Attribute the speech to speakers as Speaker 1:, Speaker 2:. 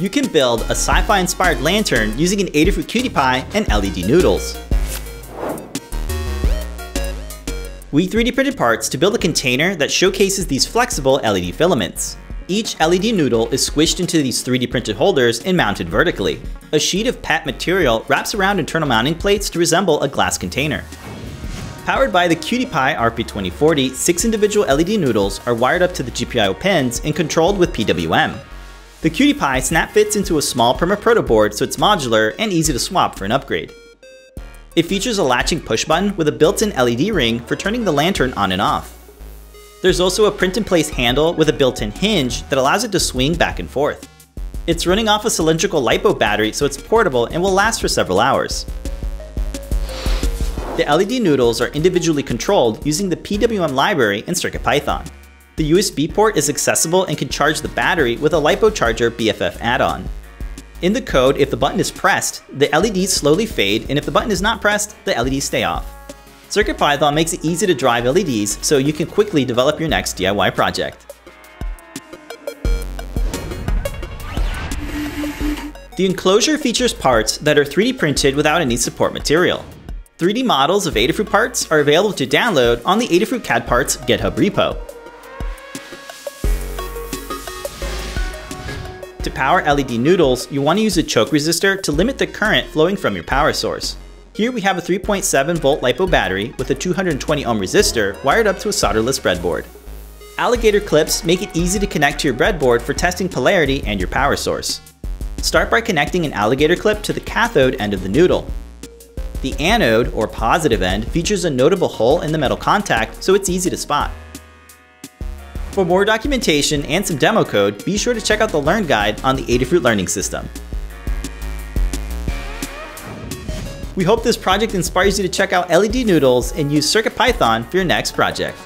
Speaker 1: You can build a sci-fi inspired lantern using an Adafruit QT Py and LED noodles. We 3D printed parts to build a container that showcases these flexible LED filaments. Each LED noodle is squished into these 3D printed holders and mounted vertically. A sheet of PET material wraps around internal mounting plates to resemble a glass container. Powered by the QT Py RP2040, six individual LED noodles are wired up to the GPIO pins and controlled with PWM. The QT Py snap fits into a small Perma-Proto board so it's modular and easy to swap for an upgrade. It features a latching push button with a built-in LED ring for turning the lantern on and off. There's also a print-in-place handle with a built-in hinge that allows it to swing back and forth. It's running off a cylindrical LiPo battery so it's portable and will last for several hours. The LED noodles are individually controlled using the PWM library in CircuitPython. The USB port is accessible and can charge the battery with a LiPo Charger BFF add-on. In the code, if the button is pressed, the LEDs slowly fade, and if the button is not pressed, the LEDs stay off. CircuitPython makes it easy to drive LEDs so you can quickly develop your next DIY project. The enclosure features parts that are 3D printed without any support material. 3D models of Adafruit parts are available to download on the Adafruit CAD Parts GitHub repo. To power LED noodles, you want to use a choke resistor to limit the current flowing from your power source. Here we have a 3.7 volt LiPo battery with a 220 ohm resistor wired up to a solderless breadboard. Alligator clips make it easy to connect to your breadboard for testing polarity and your power source. Start by connecting an alligator clip to the cathode end of the noodle. The anode, or positive end, features a notable hole in the metal contact, so it's easy to spot. For more documentation and some demo code, be sure to check out the Learn Guide on the Adafruit Learning System. We hope this project inspires you to check out LED Noodles and use CircuitPython for your next project.